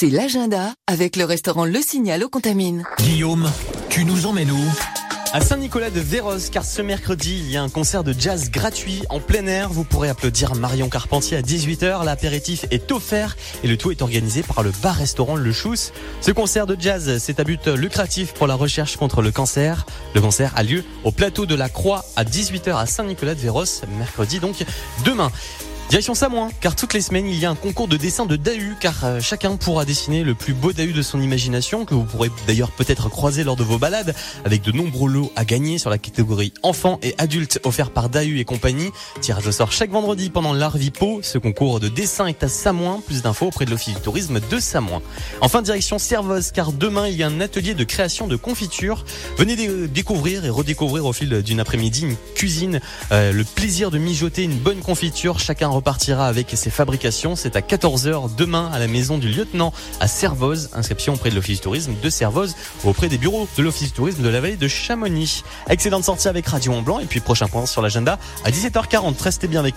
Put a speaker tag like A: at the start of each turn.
A: C'est l'agenda avec le restaurant Le Signal au Contamine.
B: Guillaume, tu nous emmènes où?
C: À Saint-Nicolas de Véros, car ce mercredi, il y a un concert de jazz gratuit en plein air. Vous pourrez applaudir Marion Carpentier à 18h. L'apéritif est offert et le tout est organisé par le bar-restaurant Le Chousse. Ce concert de jazz, c'est à but lucratif pour la recherche contre le cancer. Le concert a lieu au plateau de la Croix à 18h à Saint-Nicolas de Véros, mercredi donc demain. Direction Samoin, car toutes les semaines il y a un concours de dessin de Dahu, car euh, chacun pourra dessiner le plus beau Dahu de son imagination, que vous pourrez d'ailleurs peut-être croiser lors de vos balades, avec de nombreux lots à gagner sur la catégorie enfants et adultes offerts par Dahu et compagnie. Tirage au sort chaque vendredi pendant l'Arvipo. Ce concours de dessin est à Samoin. Plus d'infos auprès de l'Office du tourisme de Samoin. Enfin, direction Servoz, car demain il y a un atelier de création de confiture. Venez découvrir et redécouvrir au fil d'une après-midi une cuisine, euh, le plaisir de mijoter une bonne confiture. Chacun repartira avec ses fabrications. C'est à 14h demain à la maison du lieutenant à Servoz. Inscription auprès de l'Office du tourisme de Servoz auprès des bureaux de l'Office du tourisme de la vallée de Chamonix. Excellente sortie avec Radio Mont Blanc et puis prochain point sur l'agenda à 17h40. Restez bien avec nous.